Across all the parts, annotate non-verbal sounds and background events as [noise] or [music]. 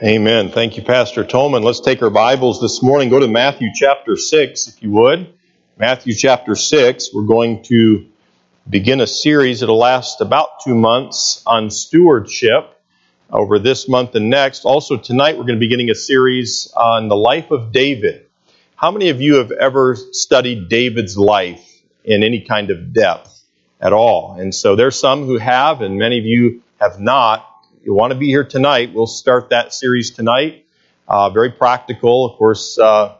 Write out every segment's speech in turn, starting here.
Amen. Thank you, Pastor Tolman. Let's take our Bibles this morning. Go to Matthew chapter 6, if you would. Matthew chapter 6. We're going to begin a series that'll last about two months on stewardship over this month and next. Also, tonight we're going to be beginning a series on the life of David. How many of you have ever studied David's life in any kind of depth at all? And so there's some who have, and many of you have not you want to be here tonight, we'll start that series tonight. Uh, very practical. Of course, uh,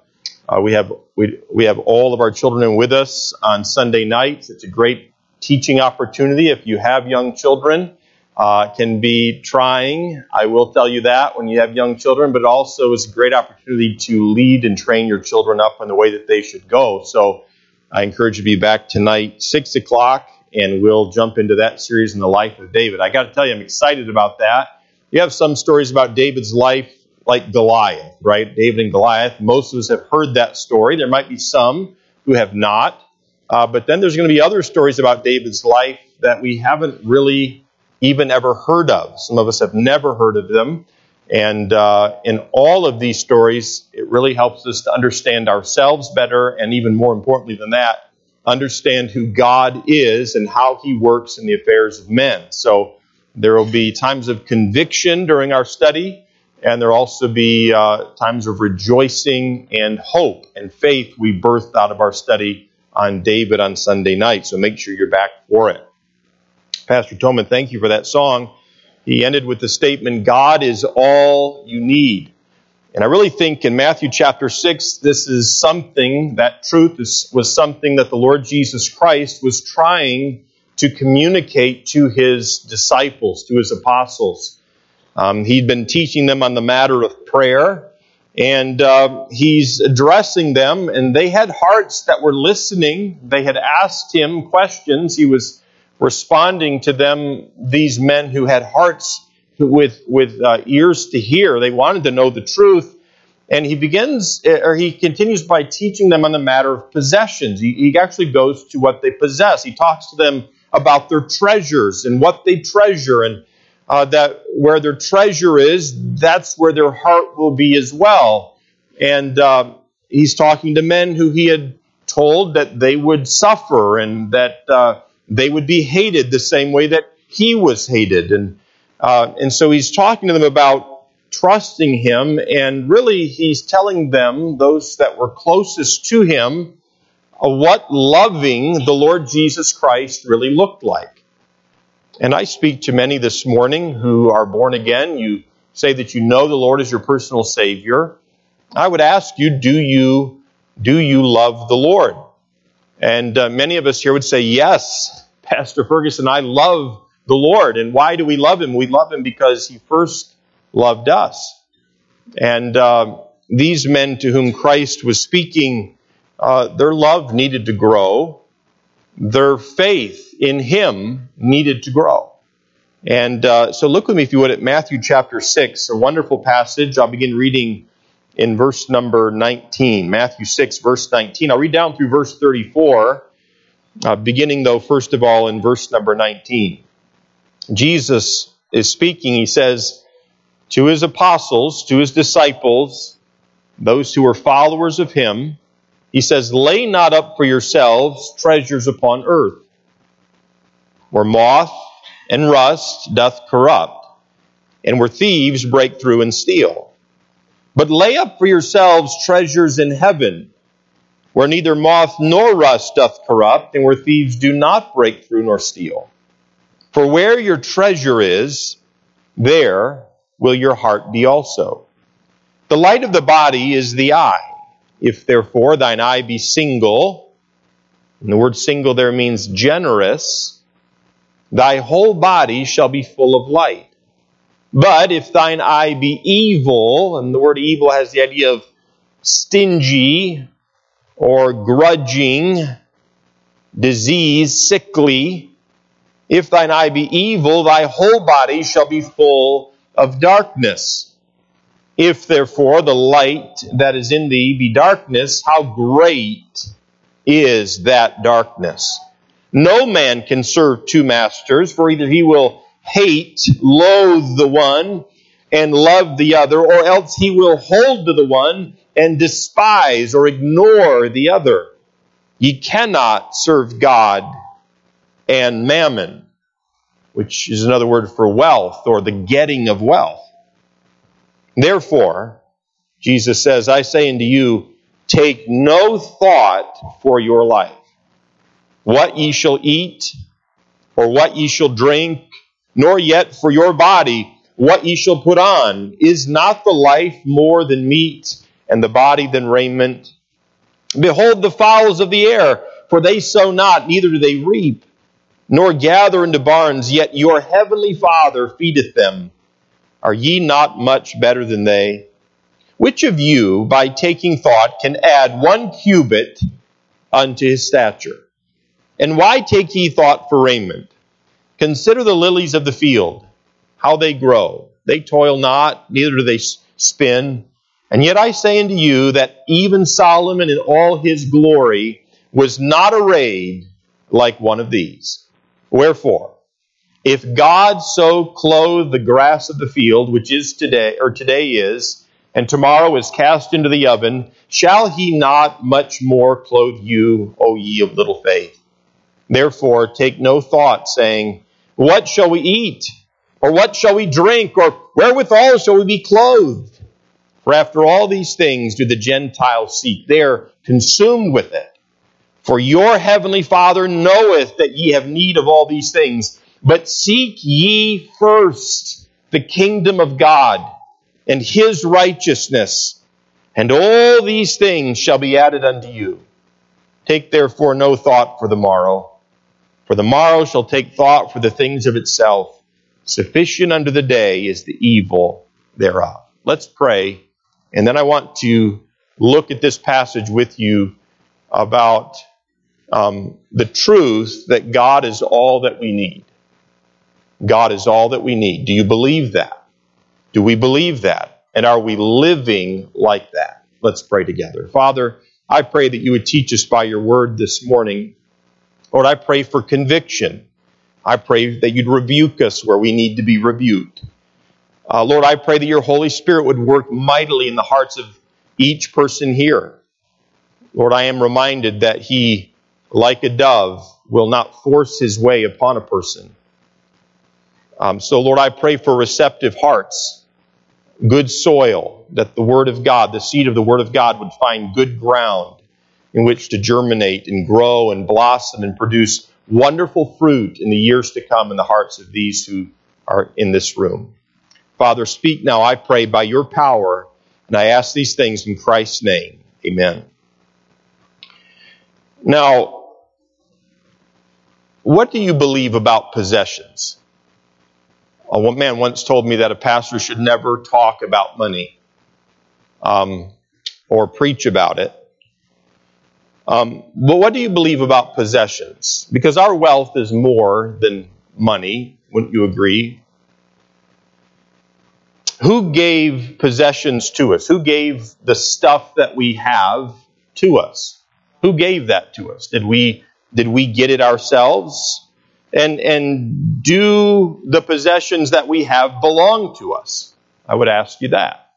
uh, we have we, we have all of our children with us on Sunday nights. It's a great teaching opportunity. If you have young children, uh, can be trying. I will tell you that when you have young children, but also is a great opportunity to lead and train your children up in the way that they should go. So I encourage you to be back tonight, six o'clock and we'll jump into that series in the life of David. I got to tell you, I'm excited about that. You have some stories about David's life, like Goliath, right? David and Goliath. Most of us have heard that story. There might be some who have not. Uh, but then there's going to be other stories about David's life that we haven't really even ever heard of. Some of us have never heard of them. And uh, in all of these stories, it really helps us to understand ourselves better, and even more importantly than that, understand who God is and how He works in the affairs of men. So there will be times of conviction during our study, and there will also be uh, times of rejoicing and hope and faith we birthed out of our study on David on Sunday night. So make sure you're back for it. Pastor Tolman, thank you for that song. He ended with the statement, God is all you need. And I really think in Matthew chapter 6, this is something, that truth is, was something that the Lord Jesus Christ was trying to communicate to his disciples, to his apostles. Um, he'd been teaching them on the matter of prayer, and uh, he's addressing them, and they had hearts that were listening. They had asked him questions. He was responding to them, these men who had hearts with, with uh, ears to hear. They wanted to know the truth. And he begins, or he continues by teaching them on the matter of possessions. He, he actually goes to what they possess. He talks to them about their treasures and what they treasure, and uh, that where their treasure is, that's where their heart will be as well. And uh, he's talking to men who he had told that they would suffer and that uh, they would be hated the same way that he was hated. And uh, and so he's talking to them about trusting him, and really he's telling them, those that were closest to him, uh, what loving the Lord Jesus Christ really looked like. And I speak to many this morning who are born again. You say that you know the Lord is your personal Savior. I would ask you, do you, do you love the Lord? And uh, many of us here would say, yes, Pastor Ferguson, I love the Lord. And why do we love Him? We love Him because He first loved us. And uh, these men to whom Christ was speaking, uh, their love needed to grow. Their faith in Him needed to grow. And uh, so look with me, if you would, at Matthew chapter 6, a wonderful passage. I'll begin reading in verse number 19. Matthew 6, verse 19. I'll read down through verse 34, uh, beginning, though, first of all, in verse number 19. Jesus is speaking, he says to his apostles, to his disciples, those who are followers of him, he says, Lay not up for yourselves treasures upon earth, where moth and rust doth corrupt, and where thieves break through and steal. But lay up for yourselves treasures in heaven, where neither moth nor rust doth corrupt, and where thieves do not break through nor steal. For where your treasure is, there will your heart be also. The light of the body is the eye. If therefore thine eye be single, and the word single there means generous, thy whole body shall be full of light. But if thine eye be evil, and the word evil has the idea of stingy or grudging, disease, sickly, if thine eye be evil, thy whole body shall be full of darkness. If therefore the light that is in thee be darkness, how great is that darkness? No man can serve two masters, for either he will hate, loathe the one, and love the other, or else he will hold to the one and despise or ignore the other. Ye cannot serve God and mammon, which is another word for wealth or the getting of wealth. Therefore, Jesus says, I say unto you, take no thought for your life, what ye shall eat, or what ye shall drink, nor yet for your body, what ye shall put on. Is not the life more than meat, and the body than raiment? Behold the fowls of the air, for they sow not, neither do they reap, nor gather into barns, yet your heavenly Father feedeth them. Are ye not much better than they? Which of you, by taking thought, can add one cubit unto his stature? And why take ye thought for raiment? Consider the lilies of the field, how they grow. They toil not, neither do they spin. And yet I say unto you that even Solomon in all his glory was not arrayed like one of these. Wherefore, if God so clothe the grass of the field, which is today, or today is, and tomorrow is cast into the oven, shall he not much more clothe you, O ye of little faith? Therefore, take no thought, saying, What shall we eat? Or what shall we drink? Or wherewithal shall we be clothed? For after all these things do the Gentiles seek. They are consumed with it. For your heavenly Father knoweth that ye have need of all these things. But seek ye first the kingdom of God and his righteousness, and all these things shall be added unto you. Take therefore no thought for the morrow, for the morrow shall take thought for the things of itself. Sufficient unto the day is the evil thereof. Let's pray, and then I want to look at this passage with you about um, the truth that God is all that we need. God is all that we need. Do you believe that? Do we believe that? And are we living like that? Let's pray together. Father, I pray that you would teach us by your word this morning. Lord, I pray for conviction. I pray that you'd rebuke us where we need to be rebuked. Uh, Lord, I pray that your Holy Spirit would work mightily in the hearts of each person here. Lord, I am reminded that he, like a dove, will not force his way upon a person um, so, Lord, I pray for receptive hearts, good soil, that the Word of God, the seed of the Word of God, would find good ground in which to germinate and grow and blossom and produce wonderful fruit in the years to come in the hearts of these who are in this room. Father, speak now, I pray, by your power, and I ask these things in Christ's name. Amen. Now, what do you believe about possessions? A man once told me that a pastor should never talk about money um, or preach about it. Um, but what do you believe about possessions? Because our wealth is more than money, wouldn't you agree? Who gave possessions to us? Who gave the stuff that we have to us? Who gave that to us? Did we did we get it ourselves? and, and do the possessions that we have belong to us? I would ask you that.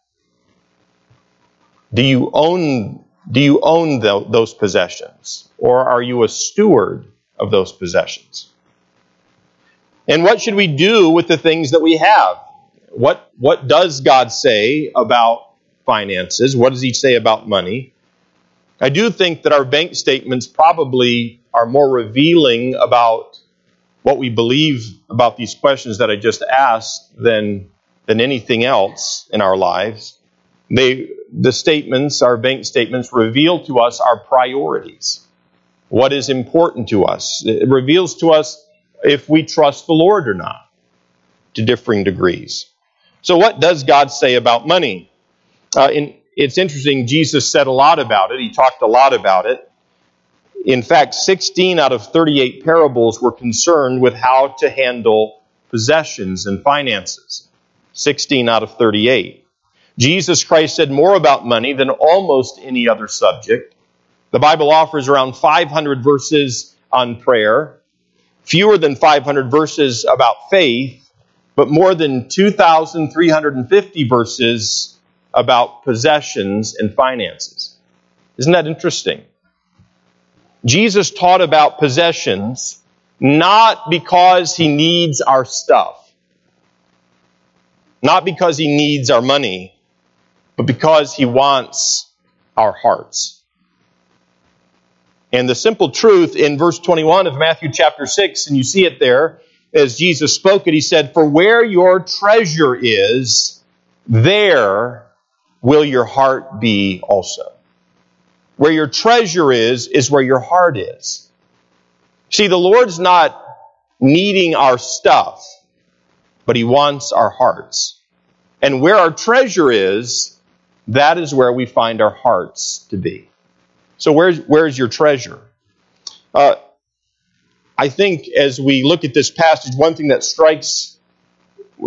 Do you own, do you own the, those possessions? Or are you a steward of those possessions? And what should we do with the things that we have? What, what does God say about finances? What does He say about money? I do think that our bank statements probably are more revealing about what we believe about these questions that I just asked than, than anything else in our lives. They, the statements, our bank statements, reveal to us our priorities. What is important to us. It reveals to us if we trust the Lord or not to differing degrees. So, what does God say about money? Uh, in, it's interesting, Jesus said a lot about it. He talked a lot about it. In fact, 16 out of 38 parables were concerned with how to handle possessions and finances. 16 out of 38. Jesus Christ said more about money than almost any other subject. The Bible offers around 500 verses on prayer, fewer than 500 verses about faith, but more than 2,350 verses about possessions and finances. Isn't that interesting? Jesus taught about possessions not because he needs our stuff, not because he needs our money, but because he wants our hearts. And the simple truth in verse 21 of Matthew chapter 6, and you see it there, as Jesus spoke it, he said, For where your treasure is, there will your heart be also. Where your treasure is, is where your heart is. See, the Lord's not needing our stuff, but He wants our hearts. And where our treasure is, that is where we find our hearts to be. So, where's, where's your treasure? Uh, I think as we look at this passage, one thing that strikes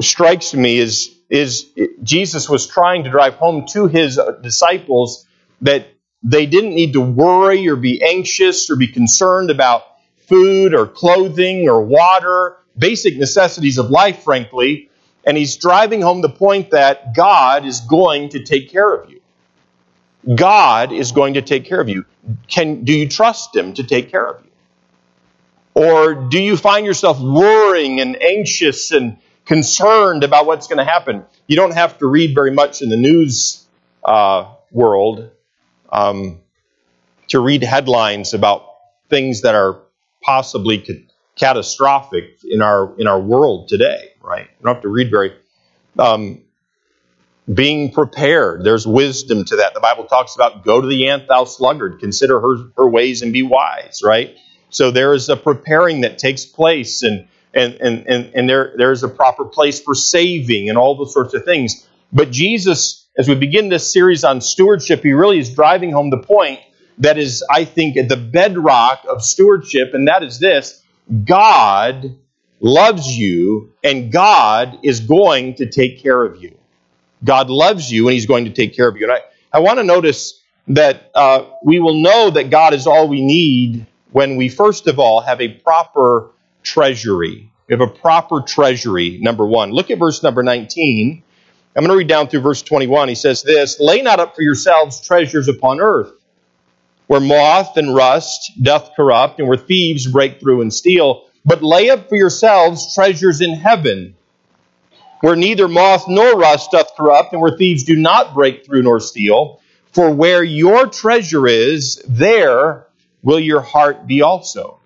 strikes me is is Jesus was trying to drive home to his disciples that they didn't need to worry or be anxious or be concerned about food or clothing or water, basic necessities of life, frankly. And he's driving home the point that God is going to take care of you. God is going to take care of you. Can, do you trust him to take care of you? Or do you find yourself worrying and anxious and concerned about what's going to happen? You don't have to read very much in the news uh, world um, to read headlines about things that are possibly catastrophic in our in our world today. Right? You don't have to read very. Um, being prepared. There's wisdom to that. The Bible talks about go to the ant, thou sluggard, consider her, her ways and be wise, right? So there is a preparing that takes place, and and and and, and there there is a proper place for saving and all those sorts of things. But Jesus, as we begin this series on stewardship, he really is driving home the point that is, I think, the bedrock of stewardship, and that is this: God loves you, and God is going to take care of you. God loves you, and He's going to take care of you. And I, I want to notice that uh, we will know that God is all we need when we first of all have a proper treasury. We have a proper treasury, number one. Look at verse number 19. I'm going to read down through verse 21. He says this Lay not up for yourselves treasures upon earth, where moth and rust doth corrupt, and where thieves break through and steal, but lay up for yourselves treasures in heaven, where neither moth nor rust doth corrupt, and where thieves do not break through nor steal. For where your treasure is, there will your heart be also.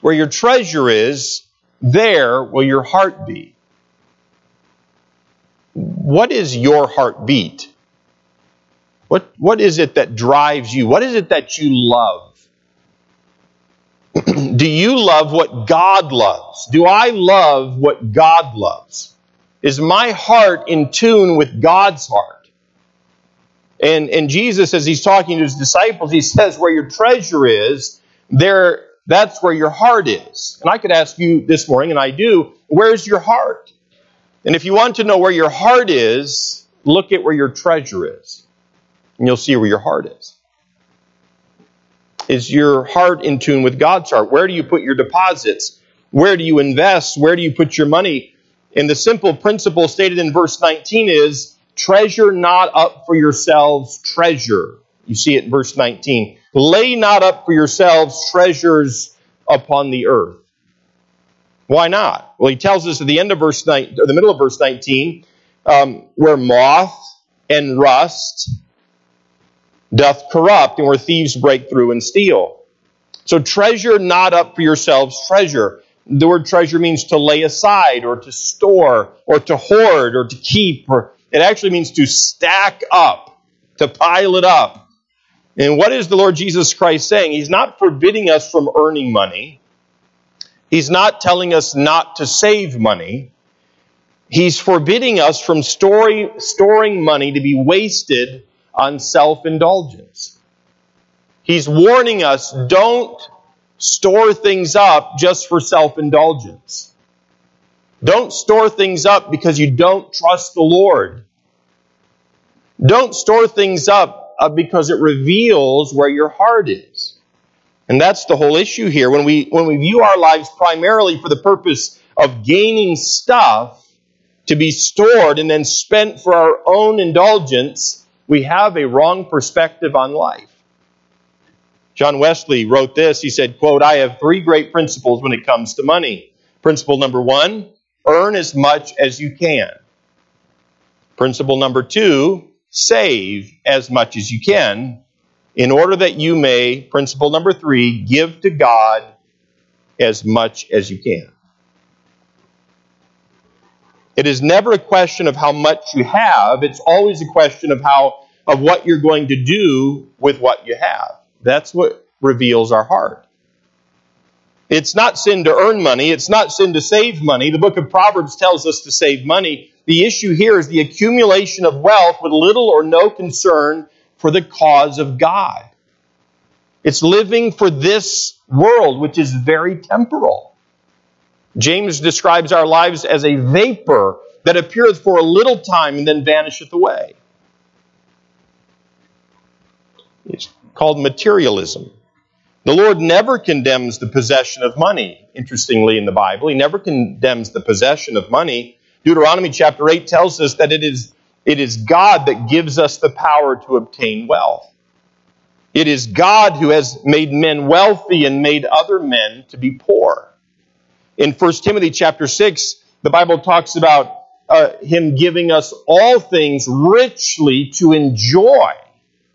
Where your treasure is, there will your heart be. What is your heartbeat? What, what is it that drives you? What is it that you love? [clears throat] Do you love what God loves? Do I love what God loves? Is my heart in tune with God's heart? And, and Jesus, as he's talking to his disciples, he says, Where your treasure is, there, that's where your heart is. And I could ask you this morning, and I do, where's your heart? And if you want to know where your heart is, look at where your treasure is. And you'll see where your heart is. Is your heart in tune with God's heart? Where do you put your deposits? Where do you invest? Where do you put your money? And the simple principle stated in verse 19 is Treasure not up for yourselves treasure. You see it in verse 19. Lay not up for yourselves treasures upon the earth. Why not? Well, he tells us at the end of verse 9, or the middle of verse 19, um, where moth and rust doth corrupt, and where thieves break through and steal. So treasure not up for yourselves treasure. The word treasure means to lay aside, or to store, or to hoard, or to keep, or it actually means to stack up, to pile it up. And what is the Lord Jesus Christ saying? He's not forbidding us from earning money. He's not telling us not to save money. He's forbidding us from story, storing money to be wasted on self indulgence. He's warning us don't store things up just for self indulgence. Don't store things up because you don't trust the Lord. Don't store things up Uh, because it reveals where your heart is. And that's the whole issue here. When we, when we view our lives primarily for the purpose of gaining stuff to be stored and then spent for our own indulgence, we have a wrong perspective on life. John Wesley wrote this. He said, quote, I have three great principles when it comes to money. Principle number one, earn as much as you can. Principle number two, save as much as you can in order that you may, principle number three, give to God as much as you can. It is never a question of how much you have, it's always a question of how of what you're going to do with what you have. That's what reveals our heart. It's not sin to earn money, it's not sin to save money. The book of Proverbs tells us to save money. The issue here is the accumulation of wealth with little or no concern for the cause of God. It's living for this world, which is very temporal. James describes our lives as a vapor that appeareth for a little time and then vanisheth away. It's called materialism. The Lord never condemns the possession of money, interestingly, in the Bible. He never condemns the possession of money. Deuteronomy chapter 8 tells us that it is, it is God that gives us the power to obtain wealth. It is God who has made men wealthy and made other men to be poor. In 1 Timothy chapter 6, the Bible talks about uh, him giving us all things richly to enjoy.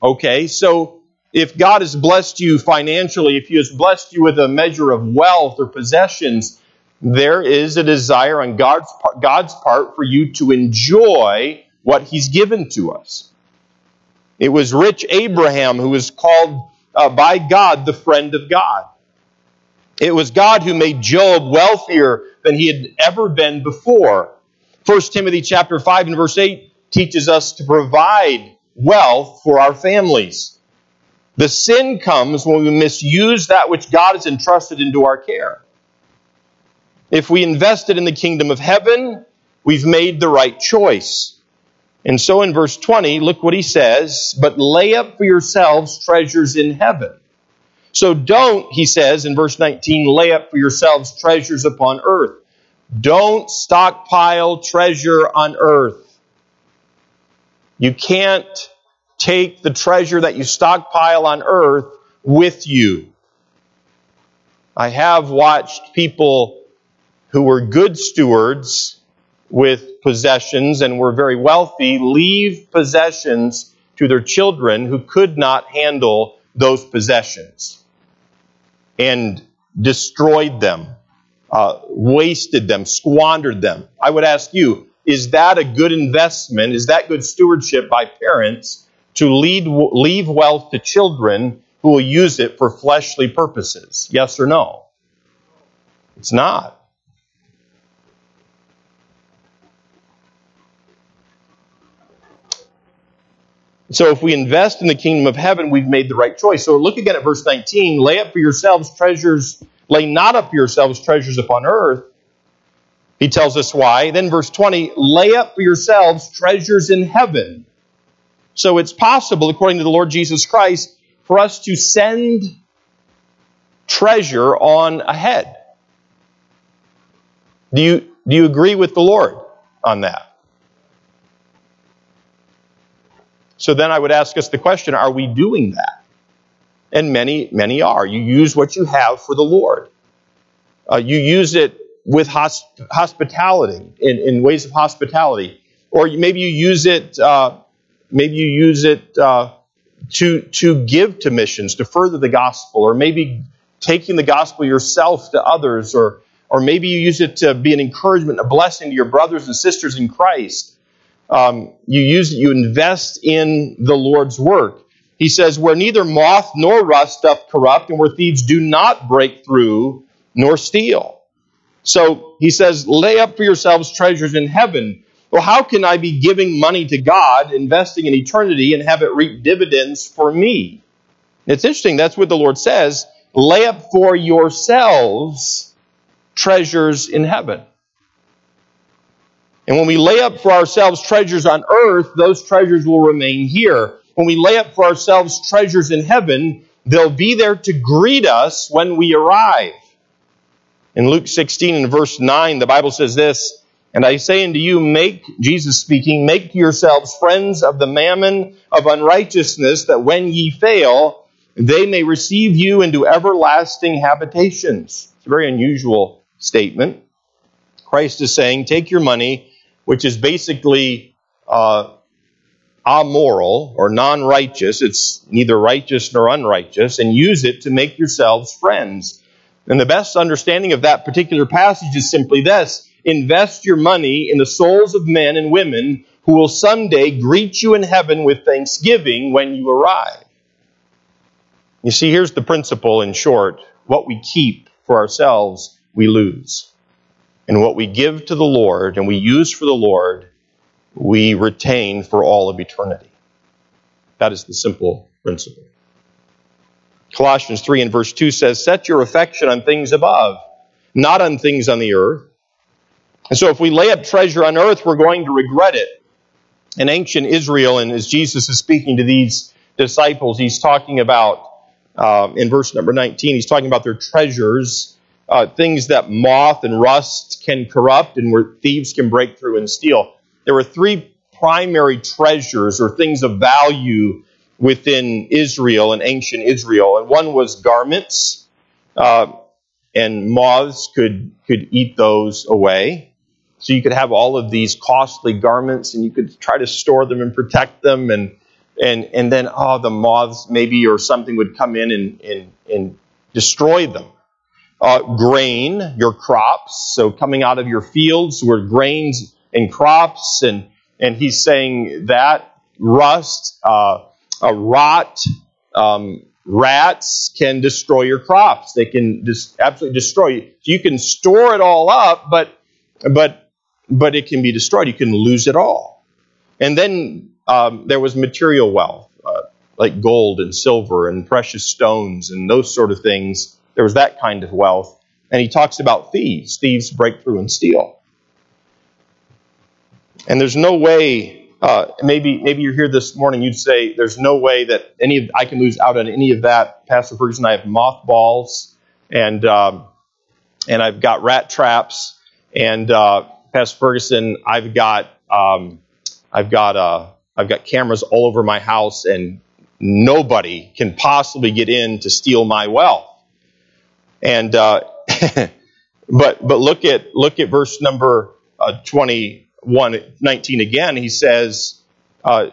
Okay, so if God has blessed you financially, if He has blessed you with a measure of wealth or possessions, there is a desire on God's part, God's part for you to enjoy what He's given to us. It was rich Abraham who was called uh, by God the friend of God. It was God who made Job wealthier than he had ever been before. 1 Timothy chapter 5 and verse 8 teaches us to provide wealth for our families. The sin comes when we misuse that which God has entrusted into our care. If we invested in the kingdom of heaven, we've made the right choice. And so in verse 20, look what he says, but lay up for yourselves treasures in heaven. So don't, he says in verse 19, lay up for yourselves treasures upon earth. Don't stockpile treasure on earth. You can't take the treasure that you stockpile on earth with you. I have watched people who were good stewards with possessions and were very wealthy leave possessions to their children who could not handle those possessions and destroyed them, uh, wasted them, squandered them. I would ask you, is that a good investment? Is that good stewardship by parents to lead, leave wealth to children who will use it for fleshly purposes? Yes or no? It's not. So if we invest in the kingdom of heaven, we've made the right choice. So look again at verse 19. Lay up for yourselves treasures, lay not up for yourselves treasures upon earth. He tells us why. Then verse 20, lay up for yourselves treasures in heaven. So it's possible, according to the Lord Jesus Christ, for us to send treasure on ahead. Do you, do you agree with the Lord on that? So then I would ask us the question are we doing that? And many, many are. You use what you have for the Lord. Uh, you use it with hosp- hospitality, in, in ways of hospitality. Or maybe you use it, uh, maybe you use it uh, to, to give to missions, to further the gospel, or maybe taking the gospel yourself to others, or, or maybe you use it to be an encouragement, a blessing to your brothers and sisters in Christ um, you use you invest in the Lord's work. He says, where neither moth nor rust doth corrupt, and where thieves do not break through nor steal. So he says, lay up for yourselves treasures in heaven. Well, how can I be giving money to God, investing in eternity, and have it reap dividends for me? It's interesting. That's what the Lord says. Lay up for yourselves treasures in heaven. And when we lay up for ourselves treasures on earth, those treasures will remain here. When we lay up for ourselves treasures in heaven, they'll be there to greet us when we arrive. In Luke 16 and verse 9, the Bible says this, And I say unto you, make, Jesus speaking, make yourselves friends of the mammon of unrighteousness, that when ye fail, they may receive you into everlasting habitations. It's a very unusual statement. Christ is saying, take your money, which is basically uh, amoral or non righteous, it's neither righteous nor unrighteous, and use it to make yourselves friends. And the best understanding of that particular passage is simply this invest your money in the souls of men and women who will someday greet you in heaven with thanksgiving when you arrive. You see, here's the principle in short what we keep for ourselves, we lose. And what we give to the Lord and we use for the Lord, we retain for all of eternity. That is the simple principle. Colossians 3 and verse 2 says, Set your affection on things above, not on things on the earth. And so if we lay up treasure on earth, we're going to regret it. In ancient Israel, and as Jesus is speaking to these disciples, he's talking about, uh, in verse number 19, he's talking about their treasures, uh, things that moth and rust can corrupt and where thieves can break through and steal there were three primary treasures or things of value within Israel and ancient Israel, and one was garments, uh, and moths could could eat those away. So you could have all of these costly garments, and you could try to store them and protect them, and and and then oh, the moths maybe or something would come in and and, and destroy them. Uh, grain, your crops, so coming out of your fields were grains and crops, and and he's saying that rust, uh, a rot, um, rats can destroy your crops. They can just absolutely destroy you. You can store it all up, but but but it can be destroyed. You can lose it all. And then um, there was material wealth, uh, like gold and silver and precious stones and those sort of things. There was that kind of wealth. And he talks about thieves. Thieves break through and steal. And there's no way, uh, maybe maybe you're here this morning, you'd say, there's no way that any of I can lose out on any of that. Pastor Ferguson, I have mothballs and um, and I've got rat traps, and uh, Pastor Ferguson, I've got um, I've got uh, I've got cameras all over my house, and nobody can possibly get in to steal my wealth. And uh, [laughs] but but look at look at verse number uh, 20 1 19 again, he says, uh,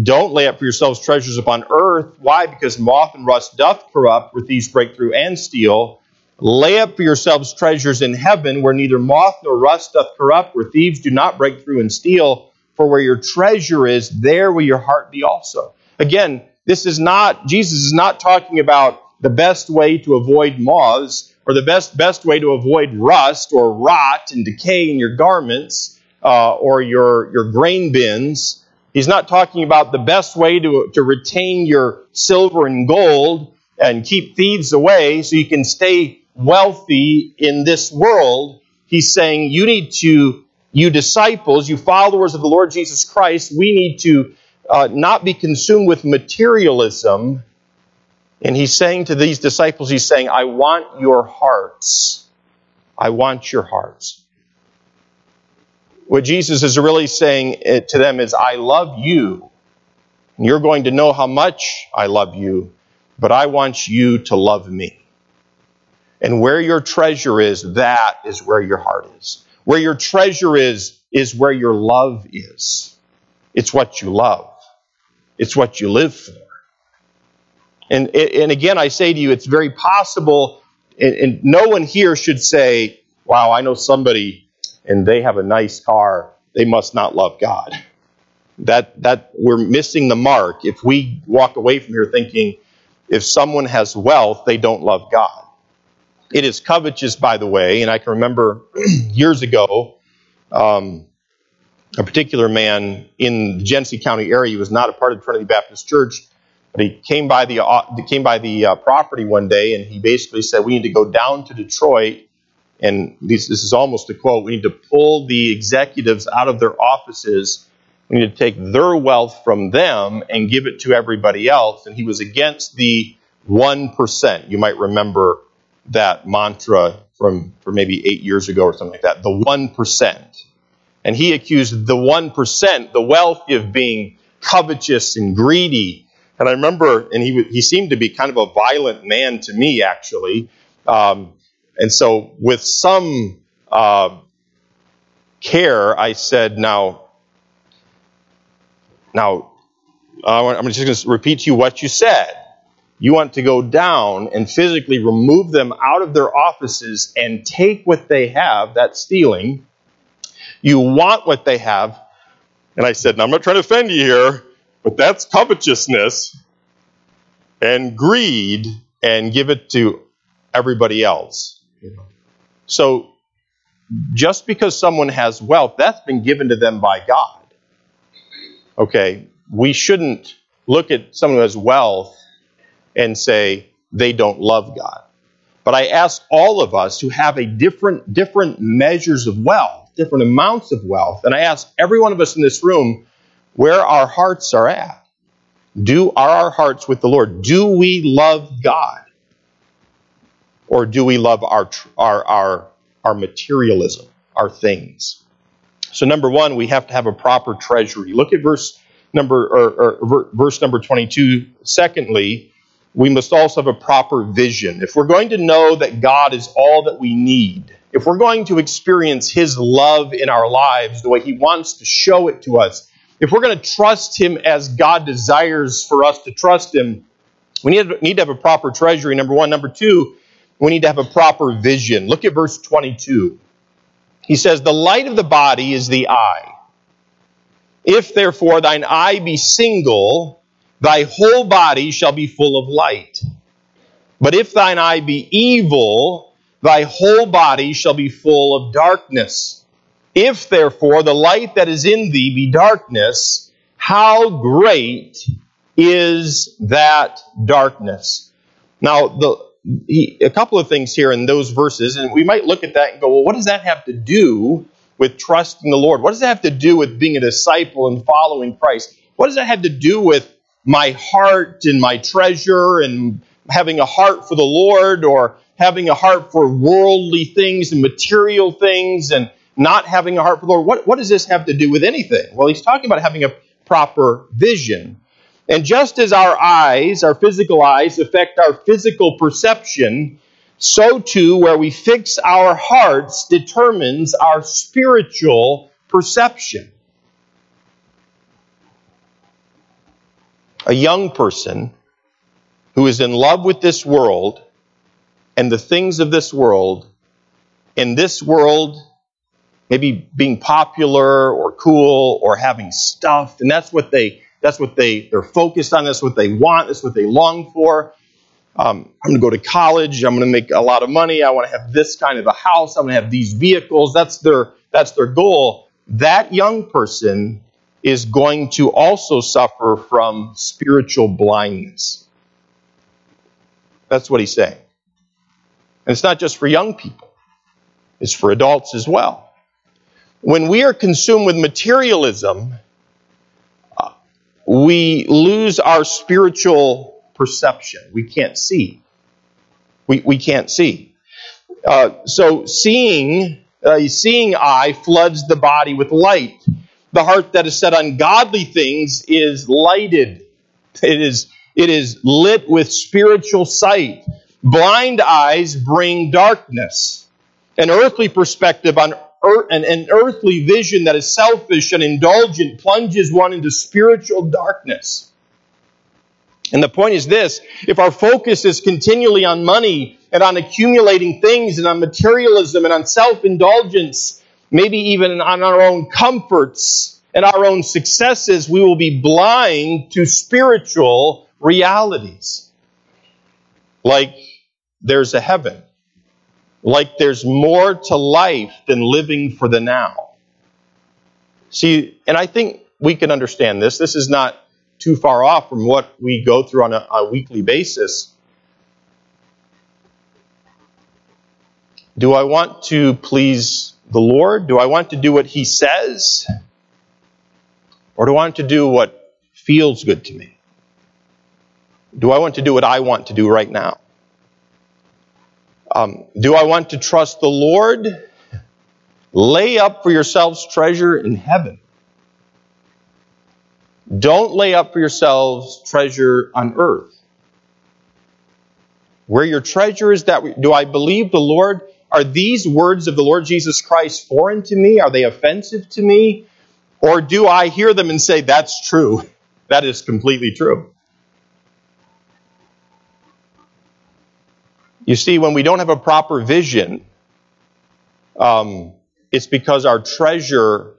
Don't lay up for yourselves treasures upon earth. Why? Because moth and rust doth corrupt, where thieves break through and steal. Lay up for yourselves treasures in heaven, where neither moth nor rust doth corrupt, where thieves do not break through and steal. For where your treasure is, there will your heart be also. Again, this is not, Jesus is not talking about the best way to avoid moths or the best, best way to avoid rust or rot and decay in your garments uh, or your, your grain bins. He's not talking about the best way to, to retain your silver and gold and keep thieves away so you can stay wealthy in this world. He's saying you need to, you disciples, you followers of the Lord Jesus Christ, we need to uh, not be consumed with materialism. And he's saying to these disciples, he's saying, I want your hearts. I want your hearts. What Jesus is really saying eh, to them is, I love you. And you're going to know how much I love you, but I want you to love me. And where your treasure is, that is where your heart is. Where your treasure is, is where your love is. It's what you love. It's what you live for. And, and again, I say to you, it's very possible, and, and no one here should say, wow, I know somebody and they have a nice car, they must not love God. That that we're missing the mark if we walk away from here thinking if someone has wealth, they don't love God. It is covetous, by the way, and I can remember [clears throat] years ago, um, a particular man in the Genesee County area. He was not a part of Trinity Baptist Church, but he came by the uh, came by the uh, property one day, and he basically said, "We need to go down to Detroit and this, this is almost a quote, we need to pull the executives out of their offices. We need to take their wealth from them and give it to everybody else. And he was against the 1%. You might remember that mantra from, from maybe eight years ago or something like that, the 1%. And he accused the 1%, the wealthy, of being covetous and greedy. And I remember, and he, he seemed to be kind of a violent man to me, actually. Um, and so, with some uh, care, I said, now, now, uh, I'm just going to repeat to you what you said. You want to go down and physically remove them out of their offices and take what they have, that's stealing. You want what they have. And I said, now I'm not trying to offend you here, but that's covetousness and greed and give it to everybody else. So just because someone has wealth, that's been given to them by God. Okay, we shouldn't look at someone who has wealth and say they don't love God. But I ask all of us who have a different different measures of wealth, different amounts of wealth, and I ask every one of us in this room where our hearts are at. Do are our hearts with the Lord? Do we love God? Or do we love our our our our materialism, our things? So number 1, we have to have a proper treasury. Look at verse number or, or verse number 22. Secondly, we must also have a proper vision. If we're going to know that God is all that we need, if we're going to experience His love in our lives the way He wants to show it to us, if we're going to trust Him as God desires for us to trust Him, we need, to have a proper treasury, number one. Number two, we need to have a proper vision. Look at verse 22. He says, The light of the body is the eye. If therefore thine eye be single, thy whole body shall be full of light. But if thine eye be evil, thy whole body shall be full of darkness. If therefore the light that is in thee be darkness, how great is that darkness? Now, the, he, a couple of things here in those verses, and we might look at that and go, well, what does that have to do with trusting the Lord? What does that have to do with being a disciple and following Christ? What does that have to do with my heart and my treasure and having a heart for the Lord or having a heart for worldly things and material things and not having a heart for the Lord? What, what does this have to do with anything? Well, he's talking about having a proper vision. And just as our eyes, our physical eyes, affect our physical perception, so too, where we fix our hearts determines our spiritual perception. A young person who is in love with this world and the things of this world, in this world, maybe being popular or cool or having stuff, and that's what they that's what they they're focused on. That's what they want. That's what they long for. Um, I'm going to go to college. I'm going to make a lot of money. I want to have this kind of a house. I'm going to have these vehicles. That's their that's their goal. That young person is going to also suffer from spiritual blindness. That's what he's saying. And it's not just for young people. It's for adults as well. When we are consumed with materialism, uh, we lose our spiritual perception. We can't see. We, we can't see. Uh, so seeing, uh, seeing eye floods the body with light. The heart that is set on godly things is lighted. It is, it is lit with spiritual sight. Blind eyes bring darkness. An earthly perspective on an, an earthly vision that is selfish and indulgent plunges one into spiritual darkness. And the point is this if our focus is continually on money and on accumulating things and on materialism and on self indulgence, maybe even on our own comforts and our own successes, we will be blind to spiritual realities. Like there's a heaven, like there's more to life than living for the now. See, and I think we can understand this. This is not too far off from what we go through on a, a weekly basis. Do I want to please the Lord? Do I want to do what He says? Or do I want to do what feels good to me? Do I want to do what I want to do right now? Um, do I want to trust the Lord? Lay up for yourselves treasure in heaven. Don't lay up for yourselves treasure on earth. Where your treasure is, that do I believe the Lord? Are these words of the Lord Jesus Christ foreign to me? Are they offensive to me? Or do I hear them and say, that's true? That is completely true. You see, when we don't have a proper vision, um, it's because our treasure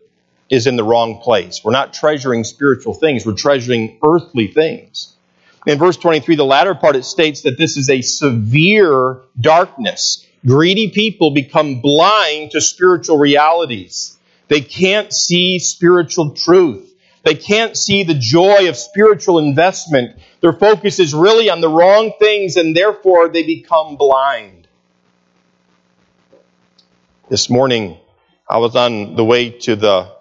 is in the wrong place. We're not treasuring spiritual things, we're treasuring earthly things. In verse 23, the latter part, it states that this is a severe darkness. Greedy people become blind to spiritual realities. They can't see spiritual truth. They can't see the joy of spiritual investment. Their focus is really on the wrong things, and therefore they become blind. This morning, I was on the way to the,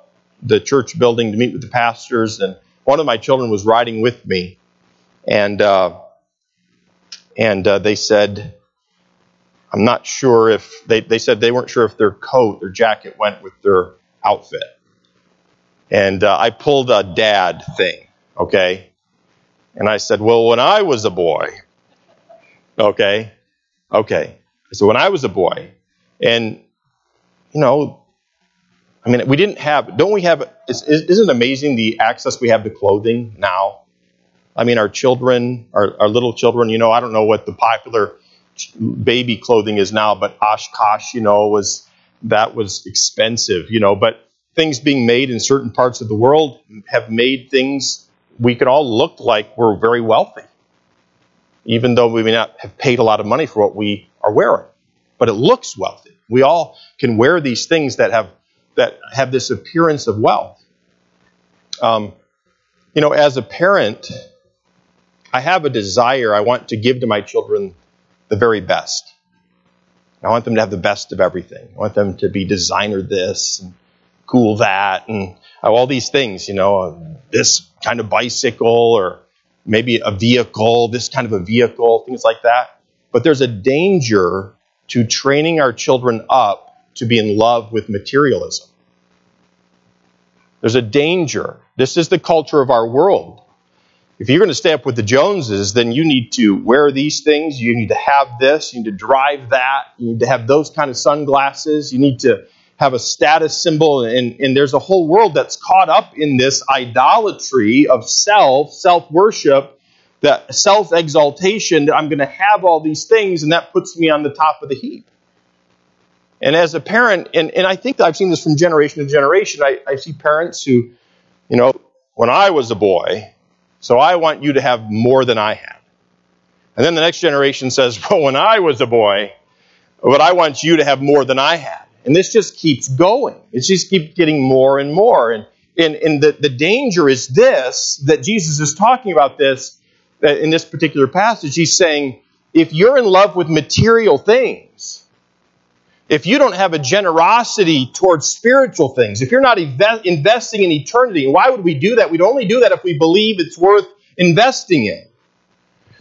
the church building to meet with the pastors, and one of my children was riding with me. And, uh, and uh, they said, I'm not sure if, they, they said they weren't sure if their coat, their jacket went with their outfit. And uh, I pulled a dad thing, okay? And I said, Well, when I was a boy, okay, okay. So when I was a boy, and, you know, I mean, we didn't have, don't we have, isn't it amazing the access we have to clothing now? I mean, our children, our, our little children, you know, I don't know what the popular baby clothing is now, but Oshkosh, you know, was, that was expensive, you know, but things being made in certain parts of the world have made things we could all look like we're very wealthy, even though we may not have paid a lot of money for what we are wearing. But it looks wealthy. We all can wear these things that have that have this appearance of wealth. Um, you know, as a parent, I have a desire. I want to give to my children the very best. I want them to have the best of everything. I want them to be designer this and cool that and uh, all these things, you know, uh, this kind of bicycle or maybe a vehicle, this kind of a vehicle, things like that. But there's a danger to training our children up to be in love with materialism. There's a danger. This is the culture of our world. If you're going to stay up with the Joneses, then you need to wear these things. You need to have this. You need to drive that. You need to have those kind of sunglasses. You need to have a status symbol, and, and there's a whole world that's caught up in this idolatry of self, self worship, that self exaltation, that I'm going to have all these things, and that puts me on the top of the heap. And as a parent, and, and I think I've seen this from generation to generation, I, I see parents who, you know, when I was a boy, so I want you to have more than I had. And then the next generation says, [laughs] well, when I was a boy, but I want you to have more than I had. And this just keeps going. It just keeps getting more and more. And, and, and the, the danger is this that Jesus is talking about this in this particular passage. He's saying, if you're in love with material things, if you don't have a generosity towards spiritual things, if you're not investing in eternity, why would we do that? We'd only do that if we believe it's worth investing in.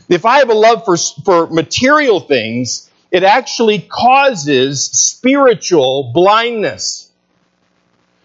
If I have a love for, for material things, it actually causes spiritual blindness.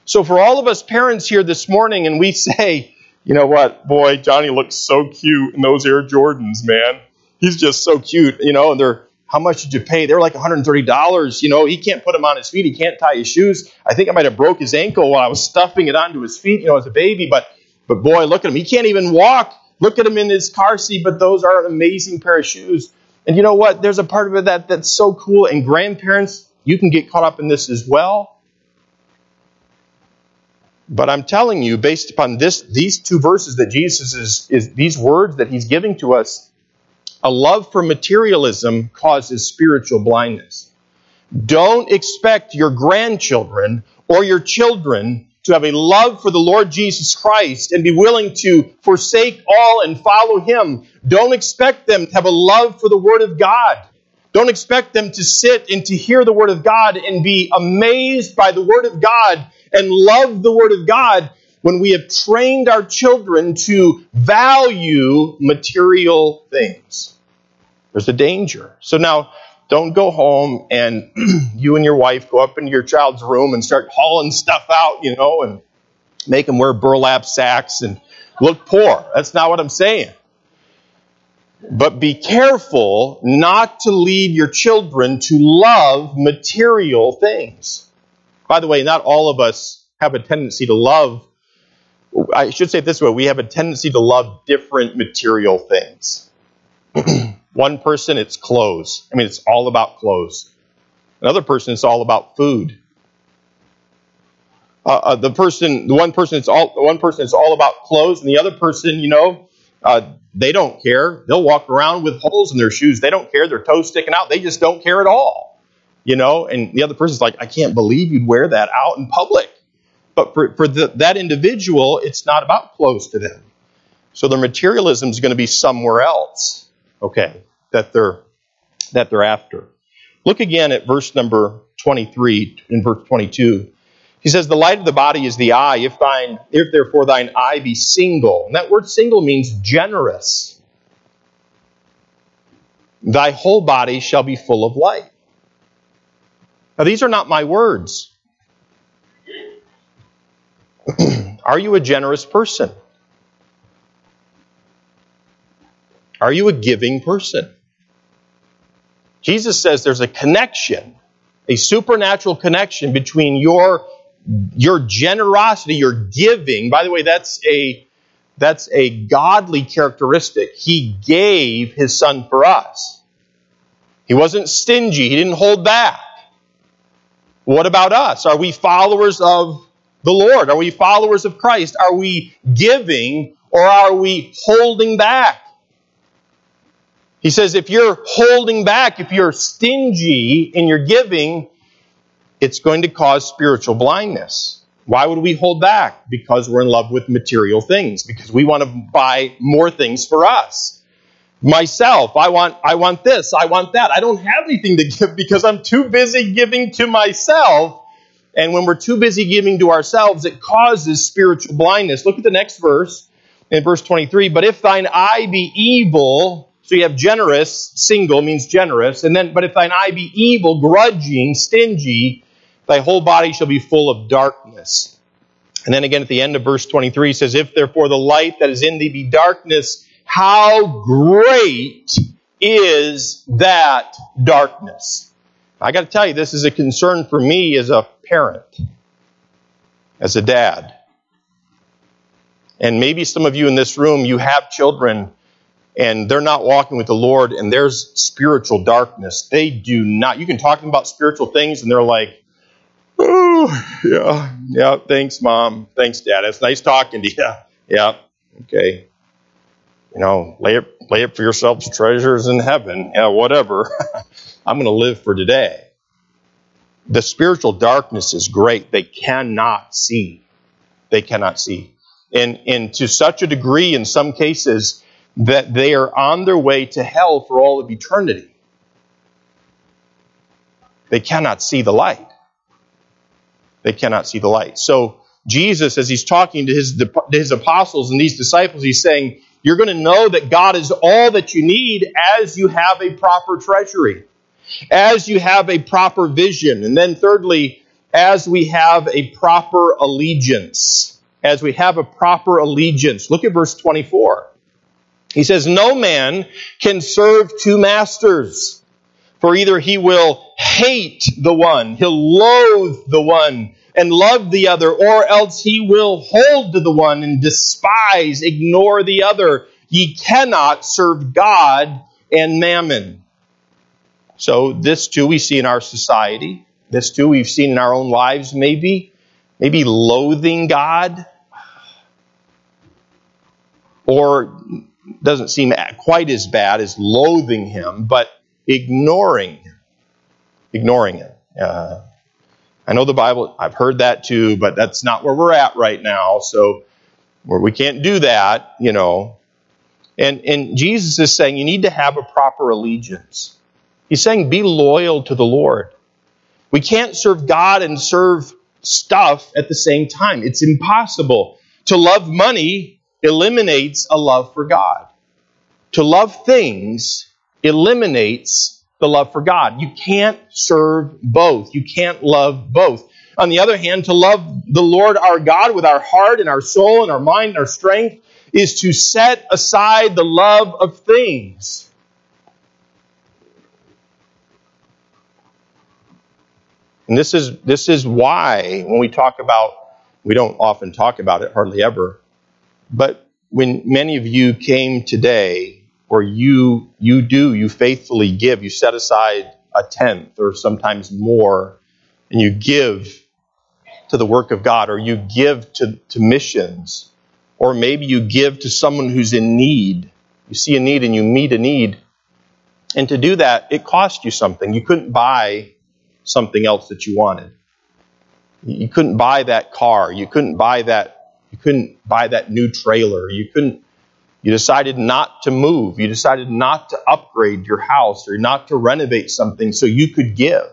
So, for all of us parents here this morning, and we [laughs] say, you know what, boy, Johnny looks so cute in those Air Jordans, man. He's just so cute, you know, and they're, how much did you pay? They're like $130. You know, he can't put them on his feet. He can't tie his shoes. I think I might have broke his ankle while I was stuffing it onto his feet, you know, as a baby. But, but boy, look at him. He can't even walk. Look at him in his car seat, but those are an amazing pair of shoes. And you know what? There's a part of it that, that's so cool. And grandparents, you can get caught up in this as well. But I'm telling you, based upon this, these two verses that Jesus is, is these words that he's giving to us, a love for materialism causes spiritual blindness. Don't expect your grandchildren or your children to have a love for the Lord Jesus Christ and be willing to forsake all and follow Him. Don't expect them to have a love for the Word of God. Don't expect them to sit and to hear the Word of God and be amazed by the Word of God and love the Word of God when we have trained our children to value material things. There's a danger. So now, don't go home and [clears throat] you and your wife go up into your child's room and start hauling stuff out, you know, and make them wear burlap sacks and look poor. That's not what I'm saying. But be careful not to lead your children to love material things. By the way, not all of us have a tendency to love, I should say it this way we have a tendency to love different material things. [clears throat] One person, it's clothes. I mean, it's all about clothes. Another person, it's all about food. Uh, uh, the person, the one person, it's all one person, it's all about clothes, and the other person, you know, uh, they don't care. They'll walk around with holes in their shoes. They don't care. Their toes sticking out. They just don't care at all. You know, and the other person's like, I can't believe you'd wear that out in public. But for, for the, that individual, it's not about clothes to them. So their materialism is going to be somewhere else. Okay, that they're that they're after. Look again at verse number 23 and verse 22. He says, The light of the body is the eye. If thine, if therefore thine eye be single. And that word single means generous. Thy whole body shall be full of light. Now, these are not my words. [clears throat] are you a generous person? Are you a giving person? Jesus says there's a connection, a supernatural connection between your your generosity, your giving, by the way, that's a that's a godly characteristic. He gave his son for us. He wasn't stingy, he didn't hold back. What about us? Are we followers of the Lord? Are we followers of Christ? Are we giving or are we holding back? He says if you're holding back, if you're stingy in your giving, it's going to cause spiritual blindness. Why would we hold back? Because we're in love with material things, because we want to buy more things for us. Myself, I want I want this, I want that. I don't have anything to [laughs] give because I'm too busy giving to myself. And when we're too busy giving to ourselves, it causes spiritual blindness. Look at the next verse in verse 23. But if thine eye be evil, so you have generous, single means generous, and then, but if thine eye be evil, grudging, stingy, thy whole body shall be full of darkness. And then again at the end of verse 23 says, If therefore the light that is in thee be darkness, how great is that darkness? I got to tell you, this is a concern for me as a parent, as a dad. And maybe some of you in this room, you have children and they're not walking with the Lord and there's spiritual darkness. They do not. You can talk to them about spiritual things and they're like, Oh, yeah, yeah, thanks, Mom. Thanks, Dad. It's nice talking to you. Yeah, okay. You know, lay up, lay up for yourselves treasures in heaven. Yeah, whatever. [laughs] I'm going to live for today. The spiritual darkness is great. They cannot see. They cannot see. And, and to such a degree, in some cases, that they are on their way to hell for all of eternity. They cannot see the light they cannot see the light. So Jesus, as he's talking to his, to his apostles and these disciples, he's saying, You're going to know that God is all that you need as you have a proper treasury, as you have a proper vision. And then, thirdly, as we have a proper allegiance. As we have a proper allegiance. Look at verse 24. He says, No man can serve two masters, for either he will hate the one, he'll loathe the one and love the other, or else he will hold to the one and despise, ignore the other. Ye cannot serve God and mammon. So, this too we see in our society. This too we've seen in our own lives, maybe. Maybe loathing God. Or doesn't seem quite as bad as loathing Him, but ignoring Him. Ignoring Him. Uh, I know the Bible, I've heard that too, but that's not where we're at right now. So where we can't do that, you know. And, and Jesus is saying you need to have a proper allegiance. He's saying be loyal to the Lord. We can't serve God and serve stuff at the same time. It's impossible. To love money eliminates a love for God. To love things eliminates the love for God. You can't serve both. You can't love both. On the other hand, to love the Lord our God with our heart and our soul and our mind and our strength is to set aside the love of things. And this is, this is why, when we talk about, we don't often talk about it, hardly ever, but when many of you came today, or you, you do, you faithfully give, you set aside a tenth or sometimes more, and you give to the work of God, or you give to, to missions, or maybe you give to someone who's in need. You see a need and you meet a need. And to do that, it cost you something. You couldn't buy something else that you wanted. You couldn't buy that car. You couldn't buy that. You couldn't buy that new trailer. You couldn't. You decided not to move. You decided not to upgrade your house or not to renovate something so you could give.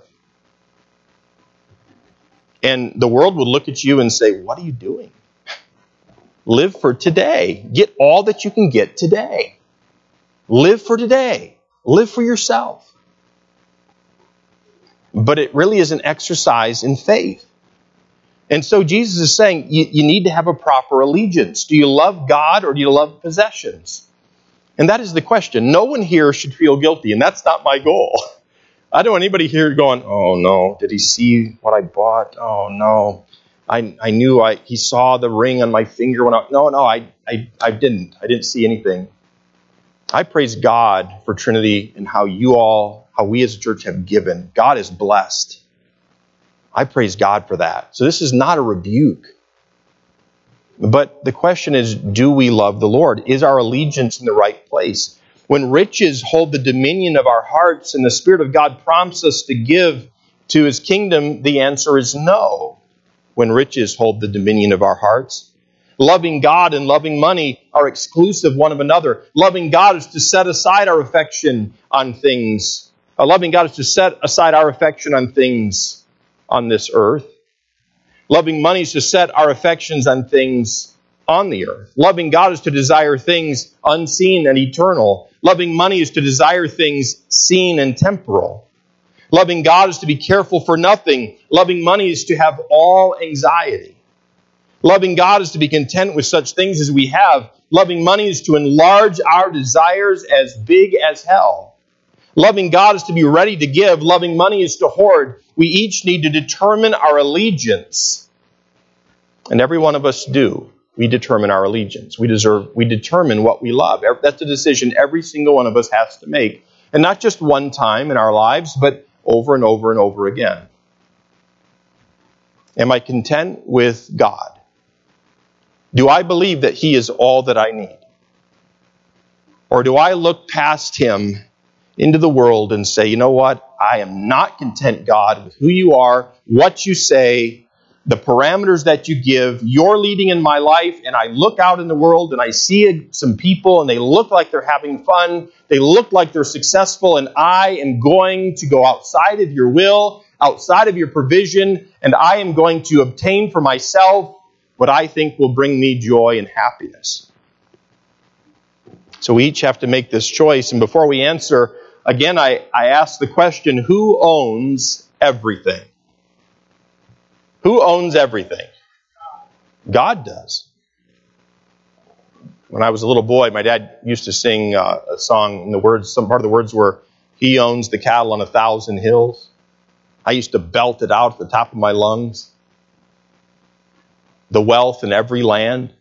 And the world would look at you and say, What are you doing? Live for today. Get all that you can get today. Live for today. Live for yourself. But it really is an exercise in faith. And so Jesus is saying you, you, need to have a proper allegiance. Do you love God or do you love possessions? And that is the question. No one here should feel guilty, and that's not my goal. I don't want anybody here going, oh no, did he see what I bought? Oh no. I, I knew I he saw the ring on my finger when I no no I, I I didn't I didn't see anything. I praise God for Trinity and how you all how we as a church have given. God is blessed. I praise God for that. So this is not a rebuke. But the question is do we love the Lord? Is our allegiance in the right place? When riches hold the dominion of our hearts and the Spirit of God prompts us to give to His kingdom, the answer is no. When riches hold the dominion of our hearts, loving God and loving money are exclusive one of another. Loving God is to set aside our affection on things. Uh, loving God is to set aside our affection on things on this earth. Loving money is to set our affections on things on the earth. Loving God is to desire things unseen and eternal. Loving money is to desire things seen and temporal. Loving God is to be careful for nothing. Loving money is to have all anxiety. Loving God is to be content with such things as we have. Loving money is to enlarge our desires as big as hell. Loving God is to be ready to give. Loving money is to hoard. We each need to determine our allegiance. And every one of us do we determine our allegiance. We deserve we determine what we love. That's a decision every single one of us has to make. And not just one time in our lives, but over and over and over again. Am I content with God? Do I believe that He is all that I need? Or do I look past Him into the world and say, you know what? I am not content, God, with who you are, what you say, the parameters that you give, you're leading in my life, and I look out in the world and I see some people and they look like they're having fun, they look like they're successful, and I am going to go outside of your will, outside of your provision, and I am going to obtain for myself what I think will bring me joy and happiness. So we each have to make this choice. And before we answer, again, I, I ask the question who owns everything? Who owns everything? God does. When I was a little boy, my dad used to sing uh, a song, and the words, some part of the words were, He owns the cattle on a thousand hills. I used to belt it out at the top of my lungs. The wealth in every land.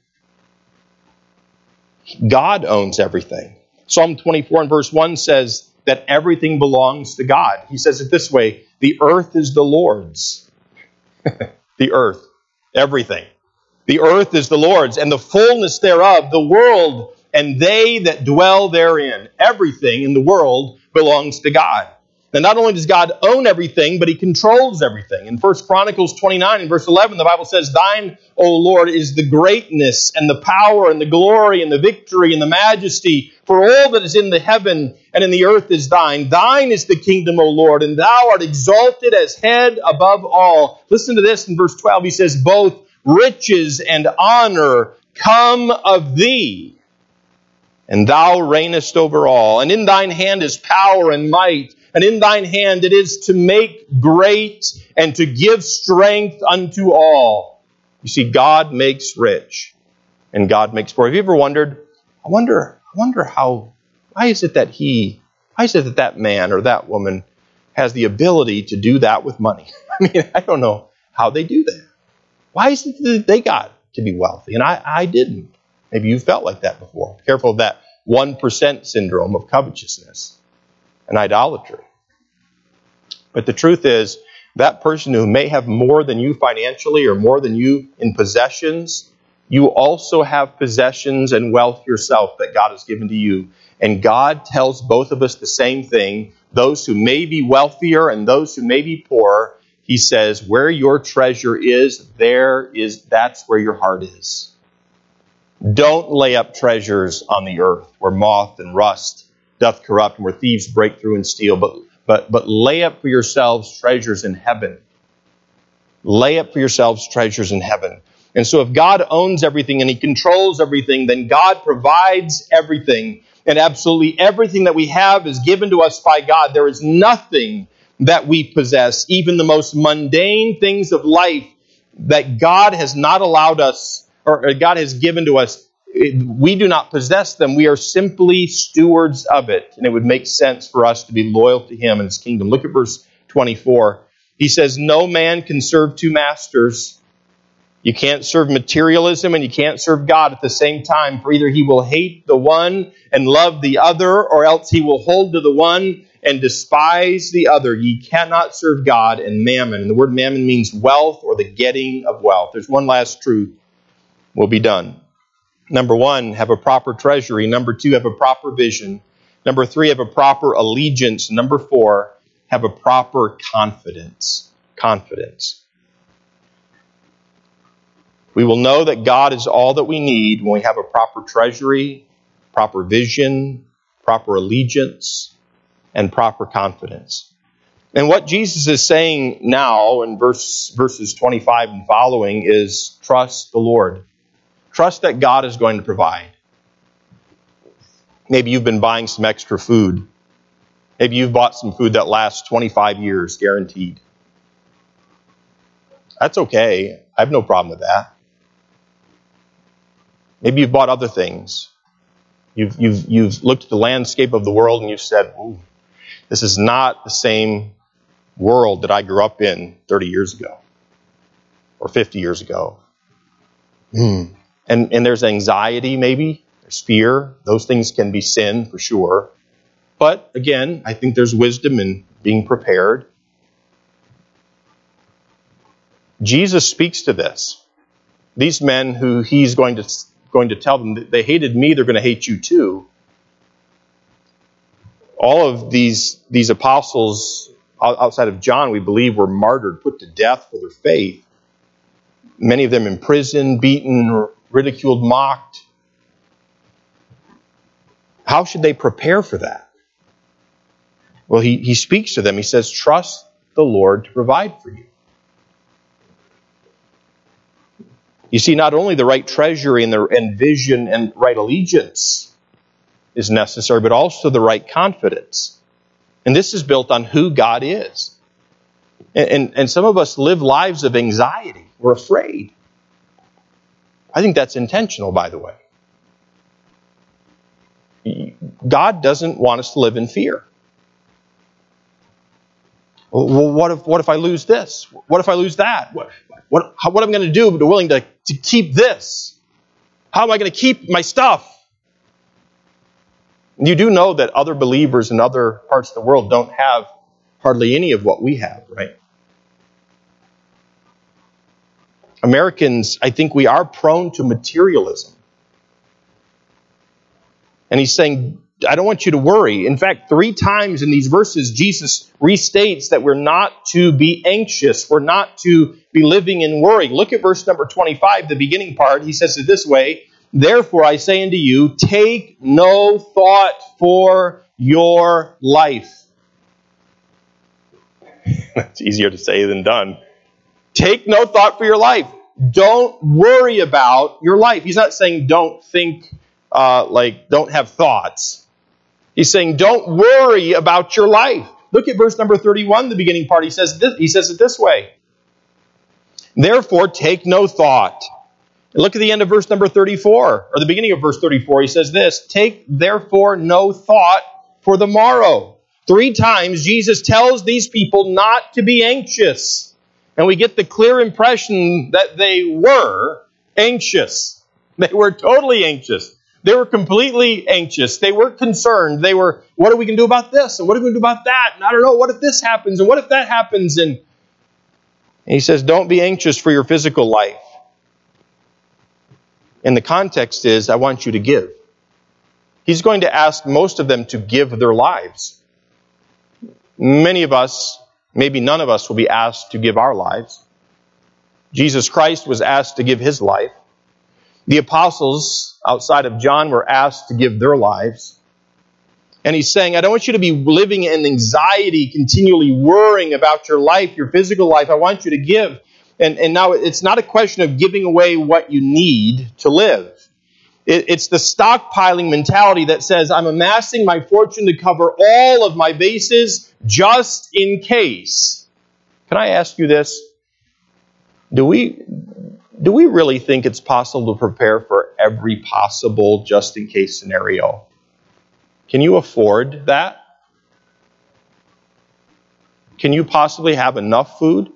God owns everything. Psalm 24 and verse 1 says that everything belongs to God. He says it this way The earth is the Lord's [laughs] the earth, everything. The earth is the Lord's, and the fullness thereof, the world, and they that dwell therein. Everything in the world belongs to God. Now, not only does God own everything, but He controls everything. In 1 Chronicles 29 and verse 11, the Bible says, Thine, O Lord, is the greatness and the power and the glory and the victory and the majesty, for all that is in the heaven and in the earth is thine. Thine is the kingdom, O Lord, and thou art exalted as head above all. Listen to this in verse 12. He says, Both riches and honor come of thee, and thou reignest over all. And in thine hand is power and might and in thine hand it is to make great and to give strength unto all. You see, God makes rich and God makes poor. Have you ever wondered, I wonder, I wonder how, why is it that he, why is it that that man or that woman has the ability to do that with money? [laughs] I mean, I don't know how they do that. Why is it that they got to be wealthy and I, I didn't? Maybe you felt like that before. Careful of that 1% syndrome of covetousness and idolatry. But the truth is, that person who may have more than you financially or more than you in possessions, you also have possessions and wealth yourself that God has given to you. And God tells both of us the same thing those who may be wealthier and those who may be poorer. He says, Where your treasure is, there is that's where your heart is. Don't lay up treasures on the earth where moth and rust doth corrupt and where thieves break through and steal, but, but, but lay up for yourselves treasures in heaven. Lay up for yourselves treasures in heaven. And so if God owns everything and He controls everything, then God provides everything. And absolutely everything that we have is given to us by God. There is nothing that we possess, even the most mundane things of life, that God has not allowed us or God has given to us, we do not possess them. We are simply stewards of it. And it would make sense for us to be loyal to Him and His kingdom. Look at verse 24. He says, No man can serve two masters. You can't serve materialism and you can't serve God at the same time, for either he will hate the one and love the other, or else he will hold to the one and despise the other. Ye cannot serve God and mammon. And the word mammon means wealth or the getting of wealth. There's one last truth We'll be done. Number one, have a proper treasury. Number two, have a proper vision. Number three, have a proper allegiance. Number four, have a proper confidence. Confidence. We will know that God is all that we need when we have a proper treasury, proper vision, proper allegiance, and proper confidence. And what Jesus is saying now in verse, verses 25 and following is trust the Lord. Trust that God is going to provide. Maybe you've been buying some extra food. Maybe you've bought some food that lasts 25 years, guaranteed. That's okay. I have no problem with that. Maybe you've bought other things. You've, you've, you've looked at the landscape of the world and you've said, Ooh, this is not the same world that I grew up in 30 years ago or 50 years ago. Hmm. And, and there's anxiety, maybe, there's fear. Those things can be sin for sure. But again, I think there's wisdom in being prepared. Jesus speaks to this. These men who he's going to, going to tell them that they hated me, they're going to hate you too. All of these, these apostles outside of John, we believe, were martyred, put to death for their faith. Many of them imprisoned, beaten, ridiculed, mocked. How should they prepare for that? Well, he, he speaks to them. He says, Trust the Lord to provide for you. You see, not only the right treasury and, the, and vision and right allegiance is necessary, but also the right confidence. And this is built on who God is. And, and, and some of us live lives of anxiety. We're afraid. I think that's intentional, by the way. God doesn't want us to live in fear. Well, what if, what if I lose this? What if I lose that? What, what, how, what am I going to do to willing to, to keep this? How am I going to keep my stuff? You do know that other believers in other parts of the world don't have hardly any of what we have, right? Americans, I think we are prone to materialism. And he's saying, I don't want you to worry. In fact, three times in these verses, Jesus restates that we're not to be anxious. We're not to be living in worry. Look at verse number 25, the beginning part. He says it this way Therefore, I say unto you, take no thought for your life. [laughs] That's easier to say than done. Take no thought for your life. Don't worry about your life. He's not saying don't think, uh, like, don't have thoughts. He's saying don't worry about your life. Look at verse number 31, the beginning part. He says, this, he says it this way Therefore, take no thought. Look at the end of verse number 34, or the beginning of verse 34. He says this Take therefore no thought for the morrow. Three times Jesus tells these people not to be anxious. And we get the clear impression that they were anxious. They were totally anxious. They were completely anxious. They were concerned. They were, what are we going to do about this? And what are we going to do about that? And I don't know, what if this happens? And what if that happens? And, and he says, don't be anxious for your physical life. And the context is, I want you to give. He's going to ask most of them to give their lives. Many of us, maybe none of us, will be asked to give our lives. Jesus Christ was asked to give his life. The apostles, outside of John, were asked to give their lives. And he's saying, I don't want you to be living in anxiety, continually worrying about your life, your physical life. I want you to give. And, and now it's not a question of giving away what you need to live. It, it's the stockpiling mentality that says, I'm amassing my fortune to cover all of my bases just in case. Can I ask you this? Do we, do we really think it's possible to prepare for every possible just in case scenario? Can you afford that? Can you possibly have enough food?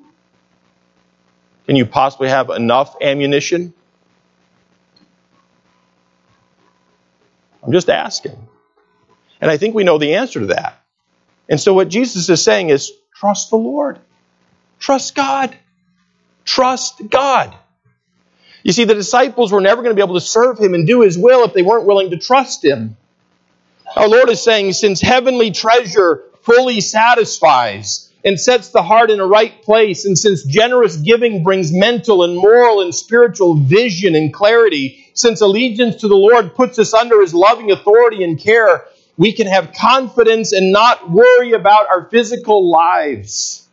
Can you possibly have enough ammunition? I'm just asking. And I think we know the answer to that. And so what Jesus is saying is trust the Lord. Trust God. Trust God. You see, the disciples were never going to be able to serve him and do his will if they weren't willing to trust him. Our Lord is saying, since heavenly treasure fully satisfies, and sets the heart in a right place. And since generous giving brings mental and moral and spiritual vision and clarity, since allegiance to the Lord puts us under his loving authority and care, we can have confidence and not worry about our physical lives.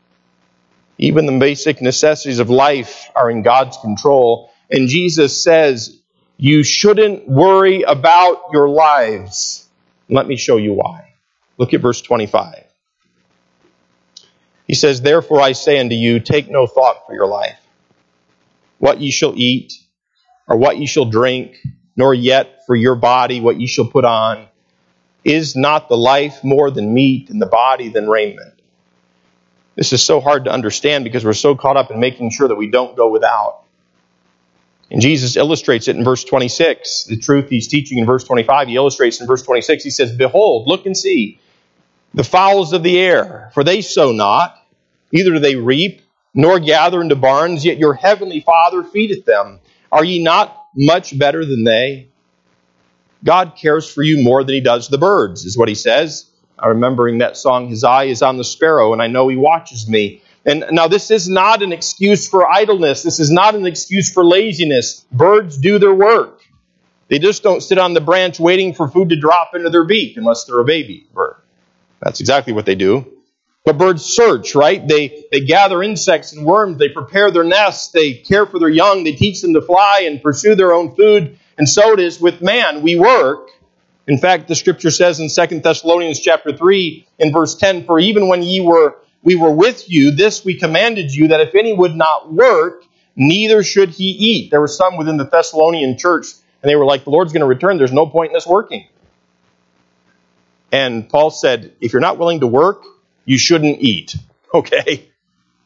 Even the basic necessities of life are in God's control. And Jesus says, You shouldn't worry about your lives. Let me show you why. Look at verse 25. He says, Therefore I say unto you, take no thought for your life, what ye shall eat, or what you shall drink, nor yet for your body what you shall put on. Is not the life more than meat, and the body than raiment? This is so hard to understand because we're so caught up in making sure that we don't go without. And Jesus illustrates it in verse 26. The truth he's teaching in verse 25, he illustrates in verse 26. He says, Behold, look and see the fowls of the air, for they sow not, neither do they reap, nor gather into barns, yet your heavenly Father feedeth them. Are ye not much better than they? God cares for you more than he does the birds, is what he says. I'm remembering that song, His Eye is on the Sparrow, and I know he watches me. And now, this is not an excuse for idleness. This is not an excuse for laziness. Birds do their work. They just don't sit on the branch waiting for food to drop into their beak unless they're a baby bird. That's exactly what they do. But birds search, right? They, they gather insects and worms. They prepare their nests. They care for their young. They teach them to fly and pursue their own food. And so it is with man. We work. In fact, the scripture says in 2 Thessalonians chapter 3 in verse 10, For even when ye were, we were with you, this we commanded you, that if any would not work, neither should he eat. There were some within the Thessalonian church, and they were like, the Lord's going to return. There's no point in us working. And Paul said, if you're not willing to work, you shouldn't eat. [laughs] Okay?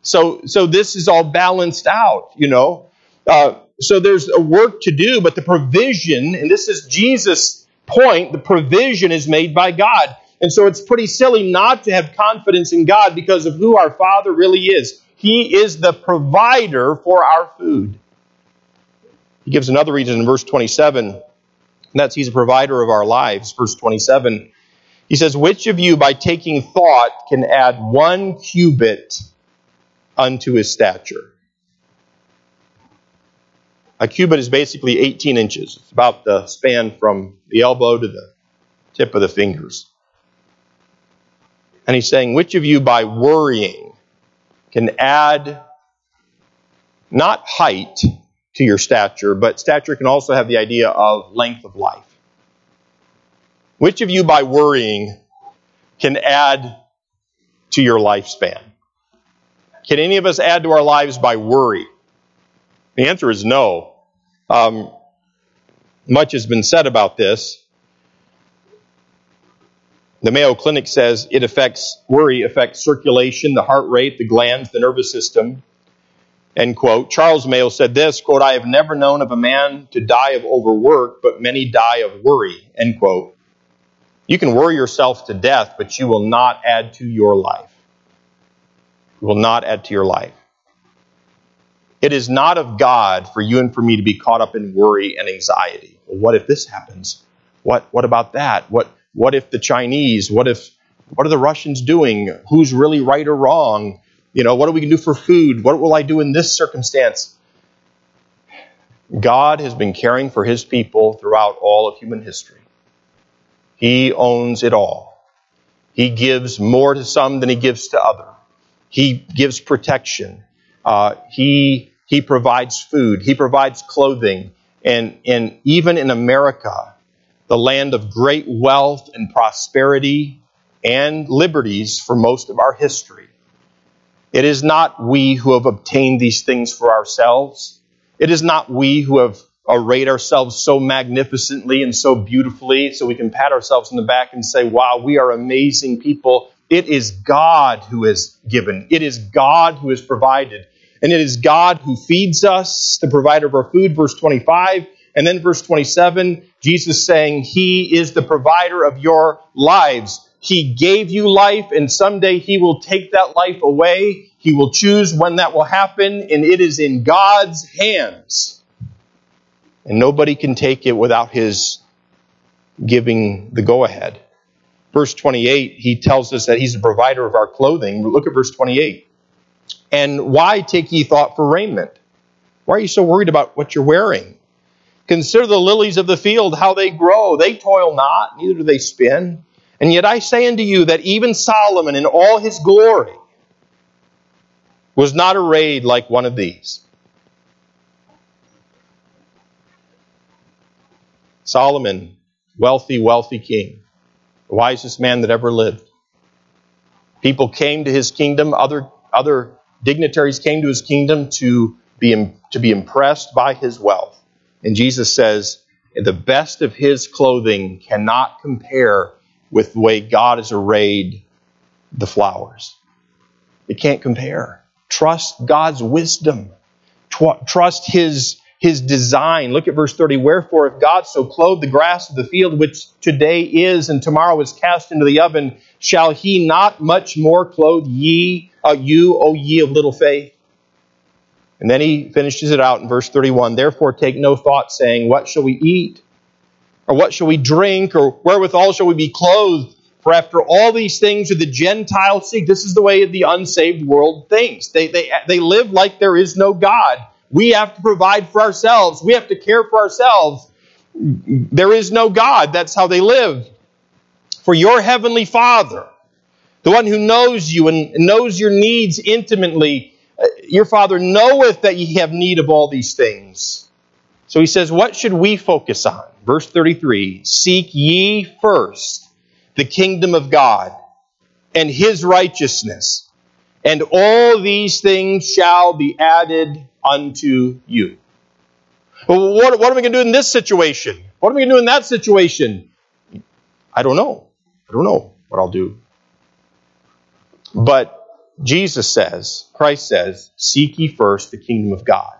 So, so this is all balanced out, you know. Uh, so there's a work to do, but the provision, and this is Jesus' point, the provision is made by God. And so it's pretty silly not to have confidence in God because of who our Father really is. He is the provider for our food. He gives another reason in verse 27, and that's He's a provider of our lives. Verse 27 he says, Which of you by taking thought can add one cubit unto his stature? A cubit is basically 18 inches. It's about the span from the elbow to the tip of the fingers. And he's saying, Which of you by worrying can add not height to your stature, but stature can also have the idea of length of life? Which of you, by worrying, can add to your lifespan? Can any of us add to our lives by worry? The answer is no. Um, much has been said about this. The Mayo Clinic says it affects worry affects circulation, the heart rate, the glands, the nervous system. End quote. Charles Mayo said this, quote, I have never known of a man to die of overwork, but many die of worry, end quote. You can worry yourself to death, but you will not add to your life. You will not add to your life. It is not of God for you and for me to be caught up in worry and anxiety. Well, what if this happens? What, what about that? What, what if the Chinese? What if what are the Russians doing? Who's really right or wrong? You know, what are we going to do for food? What will I do in this circumstance? God has been caring for his people throughout all of human history. He owns it all. He gives more to some than he gives to others. He gives protection. Uh, he he provides food. He provides clothing. And, and even in America, the land of great wealth and prosperity and liberties for most of our history, it is not we who have obtained these things for ourselves. It is not we who have arrayed ourselves so magnificently and so beautifully so we can pat ourselves in the back and say, wow, we are amazing people. It is God who has given. It is God who has provided. And it is God who feeds us, the provider of our food, verse 25. And then verse 27, Jesus saying, He is the provider of your lives. He gave you life, and someday He will take that life away. He will choose when that will happen, and it is in God's hands. And nobody can take it without His giving the go ahead. Verse 28, He tells us that He's the provider of our clothing. Look at verse 28. And why take ye thought for raiment? Why are you so worried about what you're wearing? Consider the lilies of the field, how they grow. They toil not, neither do they spin. And yet I say unto you that even Solomon in all his glory was not arrayed like one of these. Solomon, wealthy, wealthy king, the wisest man that ever lived. People came to his kingdom, other, other dignitaries came to his kingdom to be, to be impressed by his wealth. And Jesus says, the best of his clothing cannot compare with the way God has arrayed the flowers. It can't compare. Trust God's wisdom. Trust his, his design. Look at verse 30. Wherefore, if God so clothed the grass of the field, which today is and tomorrow is cast into the oven, shall he not much more clothe ye uh, you, O ye of little faith? And then he finishes it out in verse 31 Therefore take no thought, saying, What shall we eat? Or what shall we drink? Or wherewithal shall we be clothed? For after all these things do the Gentiles seek. This is the way the unsaved world thinks. They, they, they live like there is no God. We have to provide for ourselves, we have to care for ourselves. There is no God. That's how they live. For your heavenly Father, the one who knows you and knows your needs intimately. Uh, your Father knoweth that ye have need of all these things. So he says, What should we focus on? Verse 33 Seek ye first the kingdom of God and his righteousness, and all these things shall be added unto you. What, what I going to do in this situation? What am I going to do in that situation? I don't know. I don't know what I'll do. But Jesus says, Christ says, Seek ye first the kingdom of God.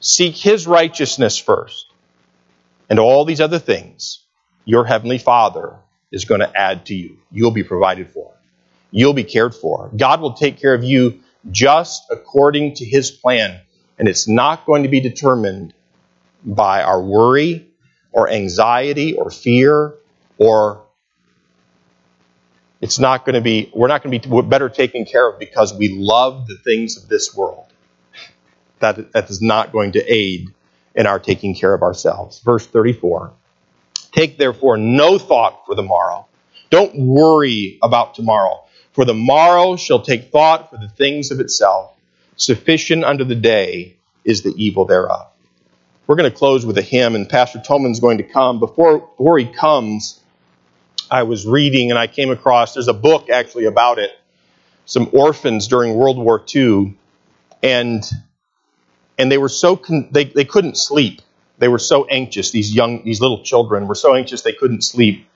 Seek his righteousness first. And all these other things, your heavenly Father is going to add to you. You'll be provided for. You'll be cared for. God will take care of you just according to his plan. And it's not going to be determined by our worry or anxiety or fear or it's not going to be, we're not going to be better taken care of because we love the things of this world. That, that is not going to aid in our taking care of ourselves. Verse 34 Take therefore no thought for the morrow. Don't worry about tomorrow, for the morrow shall take thought for the things of itself. Sufficient unto the day is the evil thereof. We're going to close with a hymn, and Pastor Tolman's going to come. Before, before he comes, I was reading and I came across, there's a book actually about it. some orphans during World War II, and and they were so con- they they couldn't sleep. They were so anxious. These young these little children were so anxious they couldn't sleep.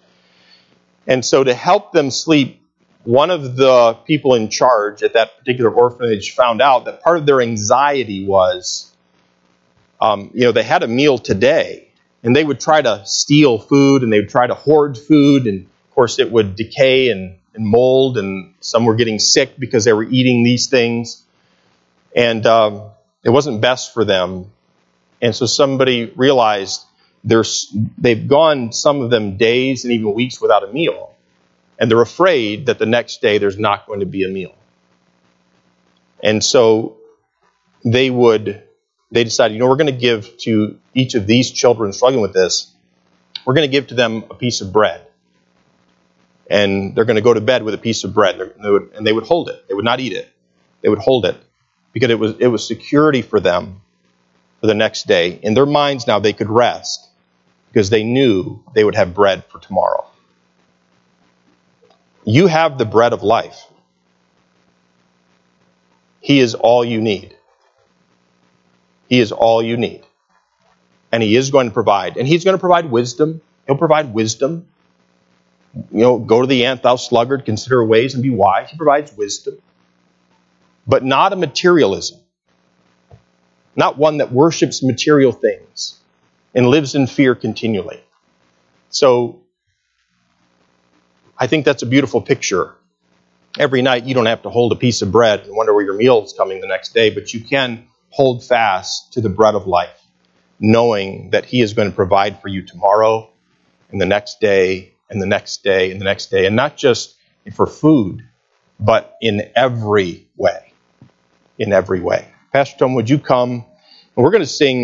And so to help them sleep, one of the people in charge at that particular orphanage found out that part of their anxiety was, um, you know, they had a meal today, and they would try to steal food and they would try to hoard food, and of course it would decay and, and mold, and some were getting sick because they were eating these things, and um, it wasn't best for them. And so somebody realized they've gone some of them days and even weeks without a meal, and they're afraid that the next day there's not going to be a meal. And so they would they decided, you know, we're going to give to each of these children struggling with this, we're going to give to them a piece of bread. And they're going to go to bed with a piece of bread, and they, would, and they would hold it. They would not eat it. They would hold it because it was, it was security for them for the next day. In their minds now, they could rest because they knew they would have bread for tomorrow. You have the bread of life. He is all you need. He is all you need. And He is going to provide. And He's going to provide wisdom. He'll provide wisdom. You know, go to the ant, thou sluggard, consider ways and be wise. He provides wisdom. But not a materialism. Not one that worships material things and lives in fear continually. So, I think that's a beautiful picture. Every night, you don't have to hold a piece of bread and wonder where your meal is coming the next day, but you can hold fast to the bread of life, knowing that He is going to provide for you tomorrow and the next day and the next day and the next day, and not just for food, but in every way. In every way. Pastor Tom, would you come? And we're going to sing